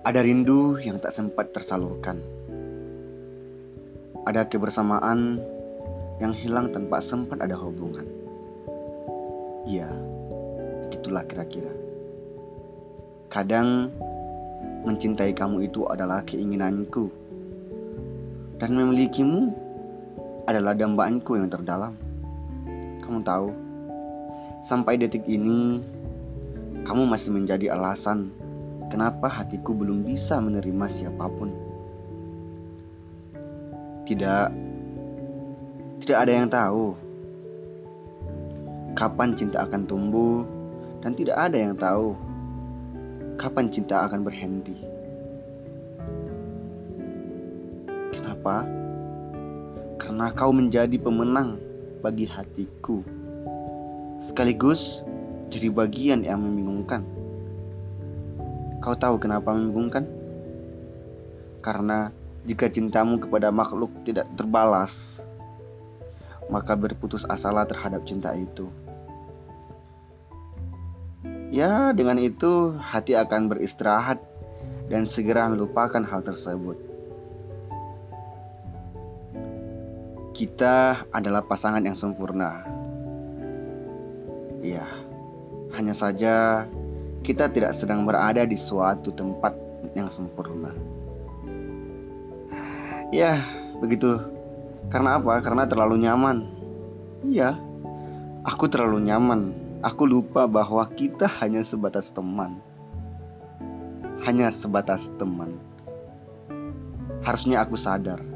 Ada rindu yang tak sempat tersalurkan. Ada kebersamaan yang hilang tanpa sempat ada hubungan. Iya, begitulah kira-kira. Kadang mencintai kamu itu adalah keinginanku, dan memilikimu adalah dambaanku yang terdalam. Kamu tahu, sampai detik ini kamu masih menjadi alasan kenapa hatiku belum bisa menerima siapa pun. Tidak, tidak ada yang tahu kapan cinta akan tumbuh, dan tidak ada yang tahu kapan cinta akan berhenti. Kenapa? Karena kau menjadi pemenang bagi hatiku, sekaligus jadi bagian yang membingungkan. Kau tahu kenapa membingungkan? Karena jika cintamu kepada makhluk tidak terbalas, maka berputus asalah terhadap cinta itu. Ya, dengan itu hati akan beristirahat dan segera melupakan hal tersebut. Kita adalah pasangan yang sempurna. Ya, hanya saja kita tidak sedang berada di suatu tempat yang sempurna. Ya, begitu. Karena apa? Karena terlalu nyaman. Iya, aku terlalu nyaman. Aku lupa bahwa kita hanya sebatas teman. Hanya sebatas teman. Harusnya aku sadar